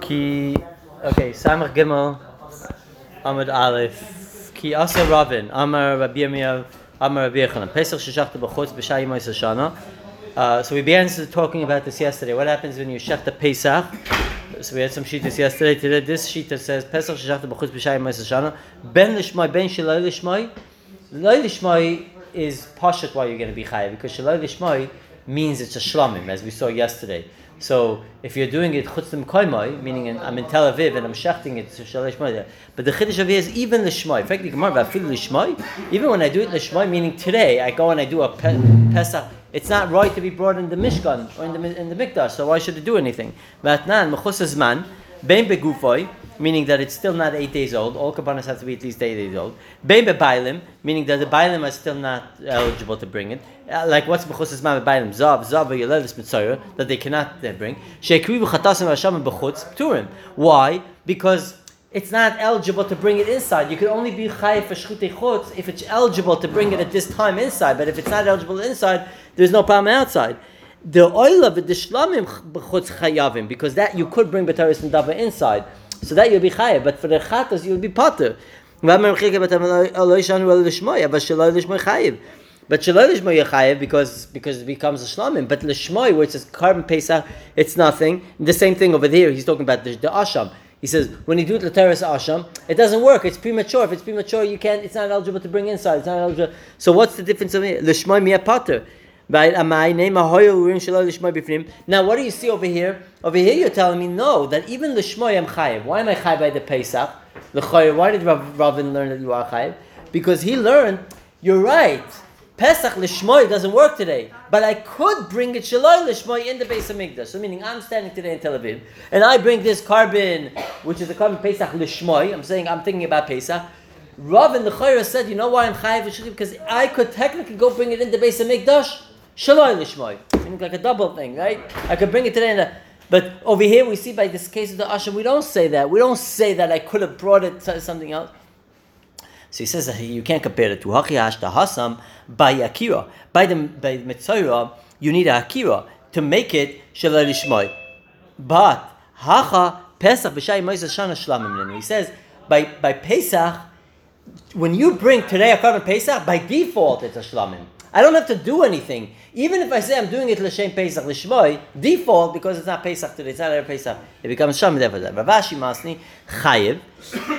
Ki, okay, Samach Gimel, Amud Aleph, Ki Asa Ravin, Amar Rabbi Yirmiyah, Amar Rabbi Yechanan, Pesach Sheshachta B'chutz B'shai Yimai Shana. Uh, so we began talking about this yesterday. What happens when you shech the Pesach? So we had some sheetas yesterday. Today, this sheet that says Pesach Sheshachta B'chutz B'shai Yimai Shana. Ben Lishmai, Ben Shalai Lishmai. Loi Lishmai is pashat why you're going to be chayav because Shalai Lishmai means it's a shlamim, as we saw yesterday. So if you're doing it chutzim koimai, meaning I'm in Tel Aviv and I'm shechting it to shalish there. But the chiddush of is even lishmai. In fact, the Gemara feel lishmai. Even when I do it lishmai, meaning today I go and I do a pe- pesach. It's not right to be brought in the mishkan or in the in the mikdash. So why should it do anything? Vatnan mechusas man bein begufoi meaning that it's still not eight days old. All kabbanas have to be at least eight days old. Bein bailim, meaning that the bailim are still not eligible to bring it. Uh, like what's b'chutz man bailim zav zav yelelis mitzayra that they cannot uh, bring. Sheikri b'chatasim hasham b'chutz turim. Why? Because it's not eligible to bring it inside. You can only be chayiv for shchutei chutz if it's eligible to bring it at this time inside. But if it's not eligible inside, there's no problem outside. The oil of the shlamim b'chutz chayavim because that you could bring b'taris and dava inside. So that you'll be chayav, but for the chatas you'll be potter. But shaloi lishmoy chayiv because because it becomes a shlamim. But lishmoy, where it says karban pesach, it's nothing. The same thing over there. He's talking about the, the asham. He says when you do it lateris asham, it doesn't work. It's premature. If it's premature, you can't. It's not eligible to bring inside. It's not eligible. So what's the difference of? Lishmoy mia potter. Now, what do you see over here? Over here, you're telling me no, that even the Shmoy am chayiv. Why am I chayiv by the Pesach? Why did Rav, Ravin learn that you are chayiv? Because he learned, you're right. Pesach l'shmoy doesn't work today, but I could bring it shaloi l'shmoy in the base of Mikdash. So meaning I'm standing today in Tel Aviv, and I bring this karban, which is a karban Pesach l'shmoy. I'm saying I'm thinking about Pesach. Rav in the Chayra said, you know why I'm chayiv because I could technically go bring it in the base of Mikdash. Shaloi lishmoi. Meaning like a double thing, right? I could bring it today in a, but over here we see by this case of the Asham, we don't say that. We don't say that I could have brought it to something else. So he says that you can't compare it to Hachiash, the Hasam, by Akira. By the by Mitzayra, you need a Akira to make it Shaloi lishmoi. But Hacha Pesach b'Shai Moshe Shana Shlamim. He says by by Pesach, when you bring today a karban Pesach, by default it's a Shlamim. I don't have to do anything. Even if I say I'm doing it l'shem Pesach l'shmoy, default because it's not Pesach today, it's not a Pesach, it becomes Sham. Ravashi Masni chayiv,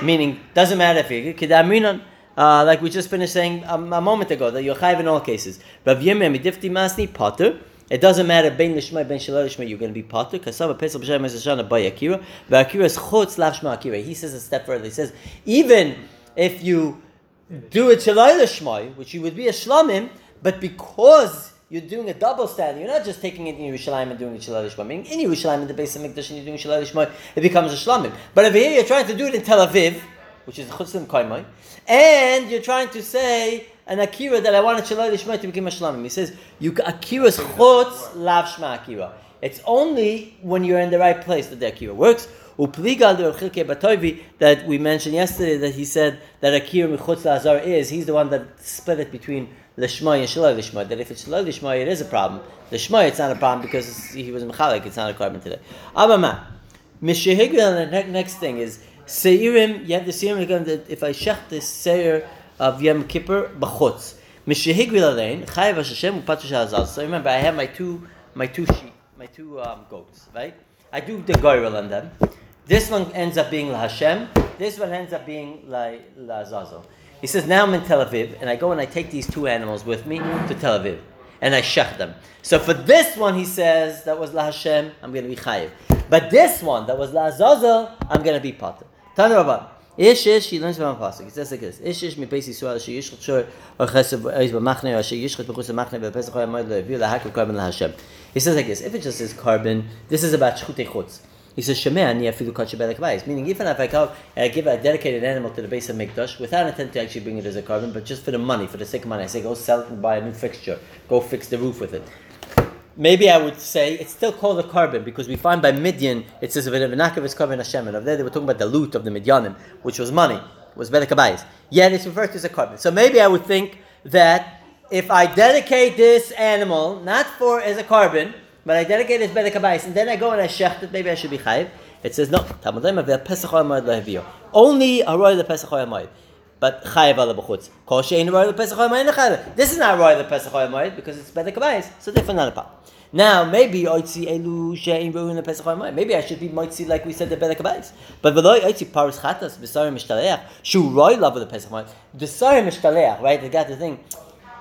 meaning doesn't matter if you kedaminon. Uh, like we just finished saying a, a moment ago that you're chayiv in all cases. Rav Yirmiyah midifti masni potter. It doesn't matter ben lishmai ben shalal lishmai. You're going to be potter. Kasava pesach b'shem mezashana by Akira. But Akira is chutz lashma Akira. He says a step further. He says even if you do it shalal lishmai, which you would be a shlamim. But because you're doing a double standard, you're not just taking it in Yerushalayim and doing it Shalal Ishma. I mean, in Yerushalayim, in the base of Mikdash, and you're doing Shalal Ishma, it becomes a Shlamim. But over here, you're trying to do it in Tel Aviv, which is Chutzim Kaimai, and you're trying to say an Akira that I want a Shalal Ishma to become a Shlamim. He says, you Akira's Chutz Lav Shma Akira. It's only when you're in the right place that the Akira works. That we mentioned yesterday that he said that Akira Michutz Lazar is, he's the one that split it between Lishma and Shalai Lishma, that if it's Shalai Lishma, it is a problem. Lishma, it's not a problem because he was a Mechalik, it's not a karban today. Abama, Mishahigri, the next thing is, Seirim, you have the Seirim, if I shech the Seir of Yom Kippur, B'chutz. Mishahigri Lalein, Chayav Hashem, Upatu Shazal. So remember, I have my two, my two sheep, my two um, goats, right? I do the goyrel on them. This one ends up being La Hashem. This one ends up being La, La. He says, now I'm in Tel Aviv, and I go and I take these two animals with me to Tel Aviv, and I shech them. So for this one, he says, that was La Hashem, I'm going to be chayiv. But this one, that was La Azazel, I'm going to be potter. Tanu Rabban. Ish ish, he learns from a pasuk. He says like this: Ish ish beis Yisrael she yishchat shor or chesed eis b'machne or she yishchat b'chus b'machne b'pesach ha'yamod le'avir lahakol karban laHashem. He says like this: If it just says karban, this is about shchutei chutz. He says Shemeh ani afilu kach belek meaning even if I and uh, give a dedicated animal to the base of mikdash without intent to actually bring it as a karban, but just for the money, for the sake of money, I say go sell it and buy a new fixture, go fix the roof with it. Maybe I would say it's still called a karban because we find by Midian it says v'nakav is karban Hashem, and over there they were talking about the loot of the Midianim, which was money, was belek Yet it's referred to as a karban. So maybe I would think that if I dedicate this animal not for as a karban but I dedicate it as Bedek Abayis, and then I go and I shecht it, maybe I should be chayiv. It says, no, Talmud Aviv Pesach Moed Lehavio. Only a roy the Pesach Moed. But chayiv ala b'chutz. Kol shein roy the Pesach Moed This is not roy the Pesach Moed because it's Bedek Abayis, so therefore not a problem. Now, maybe oitzi elu she'in ruin pesach Maybe I should be moitzi like we said the bedek abayis. But v'loy oitzi paris chatas b'sarim mishtaleach shu roy love the pesach The B'sarim mishtaleach, right? They got the thing.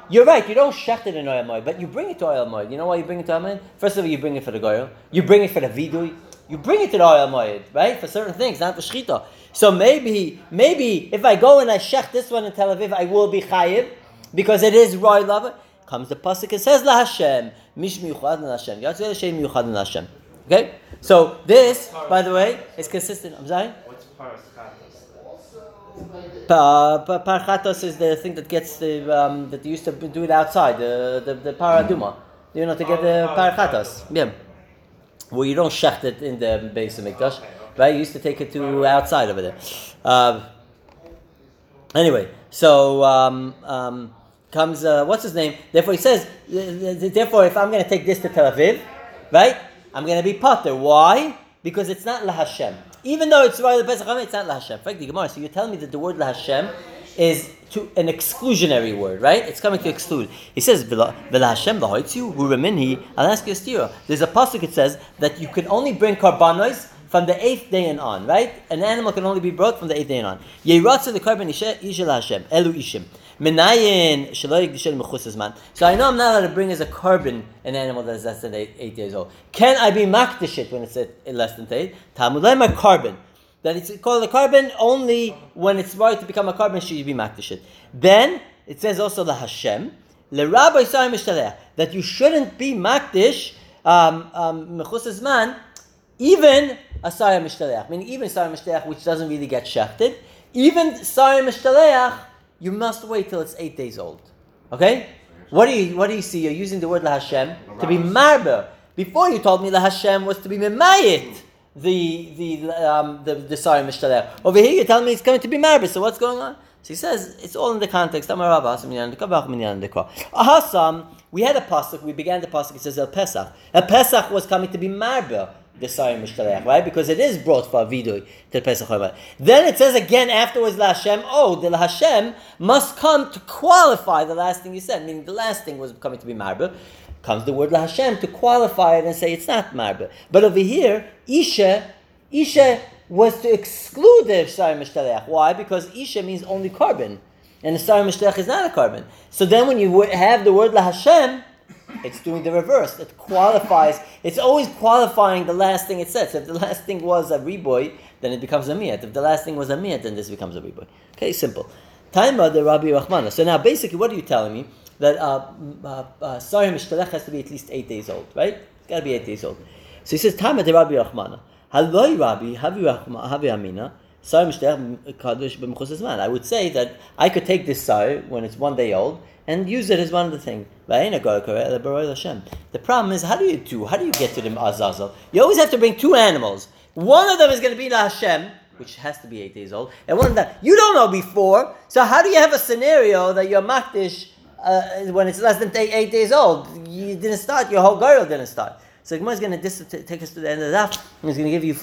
You're right. You don't shecht it in oil moed, but you bring it to oil moed. You know why you bring it to oil? First of all, you bring it for the goyel. You bring it for the vidui. You bring it to the oil moed, right? For certain things, not for shchita. So maybe, maybe if I go and I shecht this one in Tel Aviv, I will be chayiv because it is roy lover comes the pasuk and says La Hashem, Mish Miyuchad La Hashem. Yatzil Hashem Miyuchad La Hashem. Okay? So this, by the way, is consistent. I'm sorry? What's Parchatos is the thing that gets the um, that used to do it outside the the, the paraduma. You know to get the parchatos. Yeah. Well, you don't shecht it in the base of Mikdash, right? You used to take it to outside over there. Uh, anyway, so um, um, comes, uh, what's his name? Therefore, he says, therefore, if I'm going to take this to Tel Aviv, right, I'm going to be potter. Why? Because it's not La Hashem. Even though it's right the Pesach it's not La Hashem. So you're telling me that the word La Hashem is to an exclusionary word, right? It's coming to exclude. He says, V'la Hashem v'hoitzu hu. I'll ask you a stira. There's a pasuk that says that you can only bring karbanos from the eighth day and on, right? An animal can only be brought from the eighth day and on. The karban isha Hashem, elu ishim. Menayin So I know I'm not allowed to bring as a karban an animal that's less than eight, eight years old. Can I be makdashit when it's at less than eight? Talmud my karban. That it's called a karban only when it's right to become a karban should be makdashit. Then it says also the Hashem. That you shouldn't be makdish um, um, even a Sarah Mishtaleach, meaning even Sarah Mishtaleach, which doesn't really get shafted, even Sarah Mishtaleach, you must wait till it's eight days old. Okay? What do you what do you see? You're using the word La Hashem to be marber. Before you told me La Hashem was to be memayit the the um, the the Sarah. Over here you're telling me it's going to be marber. So what's going on? So he says it's all in the context. Ahasam, we had a pasuk. We began the pasuk. It says El Pesach. El Pesach was coming to be marber the Sayim Mishtalech, right? Because it is brought for Vidui to the Pesach Then it says again afterwards, La Hashem, oh, the La Hashem must come to qualify the last thing you said, meaning the last thing was coming to be Marba. Comes the word La Hashem to qualify it and say it's not Marba. But over here, Isha, Isha was to exclude the Sayim Mishtalech. Why? Because Isha means only karban. And the Sayim Mishtalech is not a karban. So then when you have the word La Hashem, it's doing the reverse. It qualifies. It's always qualifying the last thing it says. If the last thing was a reboy, then it becomes a miyat. If the last thing was a miyat, then this becomes a reboy. Okay, simple. Taima the Rabbi Rahmana. So now, basically, what are you telling me? That uh, uh, uh, Mishtalech has to be at least eight days old, right? It's got to be eight days old. So he says, Taima the Rabbi Rahmana. Haloi Rabbi, Havi Amina. I would say that I could take this sar when it's one day old and use it as one of the things. The problem is, how do you do? How do you get to the Azazel? You always have to bring two animals. One of them is going to be the Hashem, which has to be eight days old, and one of them you don't know before. So how do you have a scenario that you're makdish uh, when it's less than eight, days old? You didn't start. Your whole girl didn't start. So Gemara is going to take us to the end of that, and it's going to give you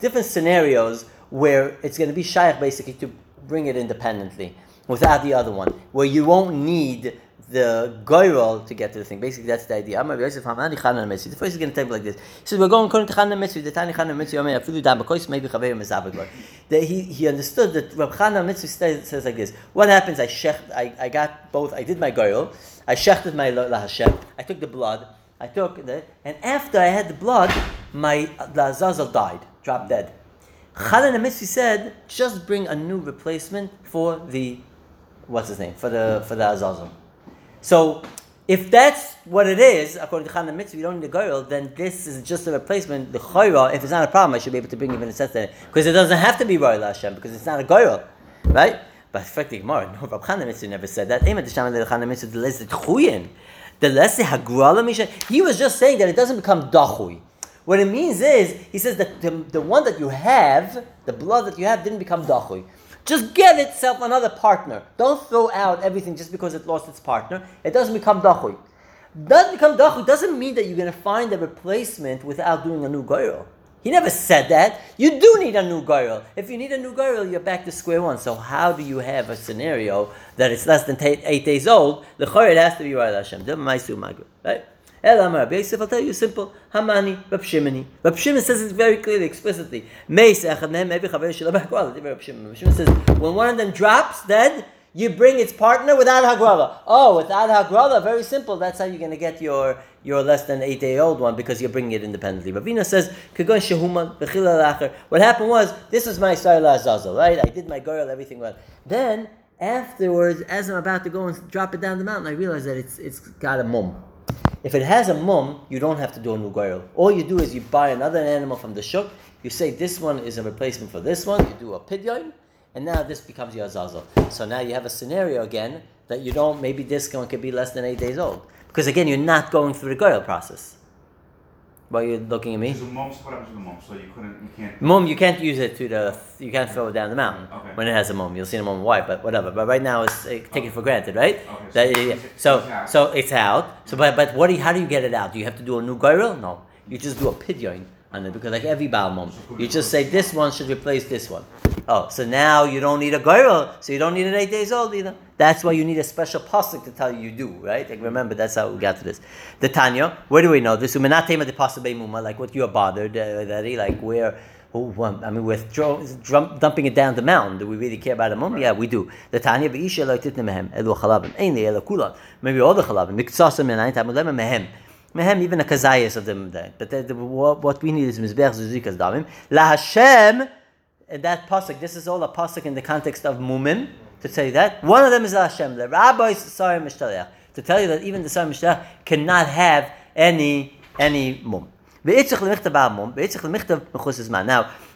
different scenarios where it's going to be shaykh basically to bring it independently without the other one, where you won't need the goyrol to get to the thing. Basically, that's the idea. The first is going to take like this. He says, We're going according to Chanan Mitzvah. The Tani Chanan Mitzvah, Yomer, Afilu Dam Bakois, maybe Chaveir Mezavagor. He, he understood that Rab Chanan Mitzvah says like this. What happens? I, shecht, I, I got both, I did my goyrol, I shechted my La Hashem, I took the blood, I took the, and after I had the blood, my the Azazel died, dropped dead. Chanan Mitzvah said, just bring a new replacement for the, what's his name, for the, for the Azazel. So if that's what it is, according to Chanan Mitzvah, you don't need a girl, then this is just a replacement. The Chayra, if it's not a problem, I should be able to bring even a set there. Because it doesn't have to be Royal Hashem, because it's not a girl. Right? But effectively, more, no, Rab Chanan Mitzvah never said that. The less hagrala He was just saying that it doesn't become dachui. What it means is, he says that the, the one that you have, the blood that you have, didn't become dachui. Just get itself another partner. Don't throw out everything just because it lost its partner. It doesn't become dachui. Doesn't become dachu doesn't mean that you're going to find a replacement without doing a new goyrel. He never said that. You do need a new goyrel. If you need a new goyrel, you're back to square one. So how do you have a scenario that it's less than t- eight days old? The choyer has to be right Hashem. Right? El Amar Yosef, I'll tell you simple. Hamani, Rab Shimoni. Rab Shimon says it very clearly, explicitly. Meis echad mehem every chaver shelo b'hagwala. Rab Shimon. Rab Shimon says when one of them drops dead, you bring its partner without hagrala. Oh, without hagrala, very simple. That's how you're going to get your your less than eight day old one because you're bringing it independently. Ravina says, "Kagon shehuman What happened was this was my Sarla Azazel, right? I did my girl, everything well. Then afterwards, as I'm about to go and drop it down the mountain, I realize that it's it's got a mum. If it has a mum, you don't have to do a new goyel. All you do is you buy another animal from the shuk. You say this one is a replacement for this one. You do a pidyon, and now this becomes your azazel. So now you have a scenario again that you don't. Maybe this one could be less than eight days old because again you're not going through the goyel process. Why are you looking at me? There's a mum, so what happens to the mum? So you couldn't, you can't. You can't use it to the. You can't throw it down the mountain Okay. when it has a mum. You'll see a mum white, but whatever. But right now, it's uh, take it for granted, right? Okay, so That- it's- yeah, it's so so it's out. So but but what do you, how do you get it out? Do you have to do a new goyrel? No, you just do a pidyon on it because like every baal mum, you just say this one should replace this one. Oh, so now you don't need a girl, so you don't need an eight days old either. That's why you need a special pasuk to tell you you do, right? Like remember, that's how we got to this. The Tanya, where do we know this? Umenatema de pasuk muma, like what you are bothered uh, that he like where. Oh, I mean, we're drum, dumping it down the mountain. Do we really care about a mum? Yeah, we do. The Tanya v'isha lo titne mehem elu chalabim ein li elu kulan. Maybe all the chalabim miktsasa menayin tamulema mehem. Mehem even a kazayas of them. But the, the, what, what we need is mizbech zuzikas damim la Hashem. And that pasuk, this is all a pasuk in the context of mumim to tell you that. One of them is Hashem. The rabbis sorry mishtaliach to tell you that even the sorry mishtaliach cannot have any any mum. Now,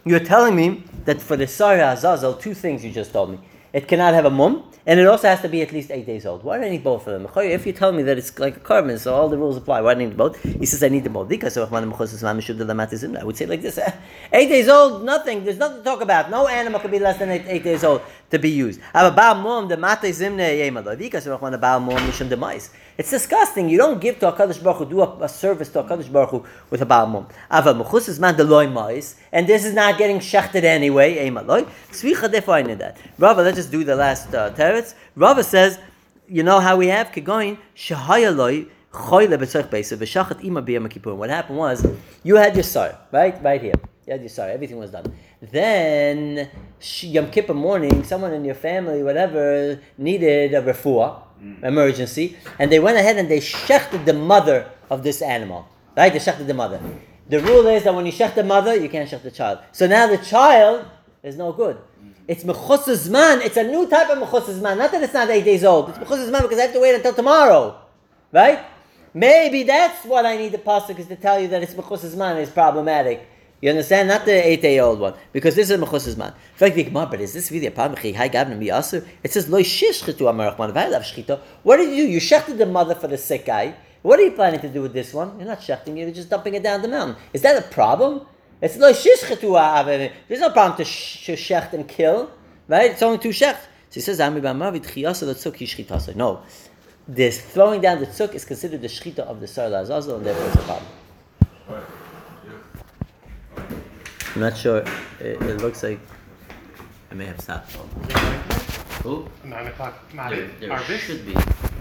you're telling me that for the Sarah Azazel, two things you just told me. It cannot have a mum, and it also has to be at least eight days old. Why do I need both of them? If you tell me that it's like a karban, so all the rules apply, why do I need both? He says I need them both. Because I would say like this, eight days old, nothing, there's nothing to talk about. No animal can be less than eight, eight days old to be used. It's disgusting. You don't give to a Kadosh Baruch Hu, do a, a service to a Kadosh Baruch Hu with a Baal Mum. Is man and this is not getting shechted anyway. Eimaloi. Defining that. Rava, let's just do the last uh, teretz. Rava says, you know how we have kegoin. What happened was, you had your sar, right? Right here. Your sar. Everything was done. Then, Yom Kippur morning, someone in your family, whatever, needed a refuah, mm. emergency, and they went ahead and they shechted the mother of this animal. Right? They shechted the mother. The rule is that when you shech the mother, you can't shech the child. So now the child is no good. Mm. It's mechus zman. It's a new type of mechus zman. Not that it's not eight days old. It's mechus zman because I have to wait until tomorrow. Right? Maybe that's what I need the pasuk is to tell you that it's mechus zman is problematic. You understand? Not the eight-day-old one, because this is mechus Gemara, but is this really a problem? It says. What did you do? You shechted the mother for the sick guy. What are you planning to do with this one? You're not shechting it. You're just dumping it down the mountain. Is that a problem? It's. There's no problem to, sh- shecht and kill, right? It's only two shechts. So he says. No, this throwing down the tzuk is considered the shchita of the Sar Azazel, and therefore it's a problem. I'm not sure. It, it looks like I may have stopped. Who? Nine o'clock. There, there Arvish? should be.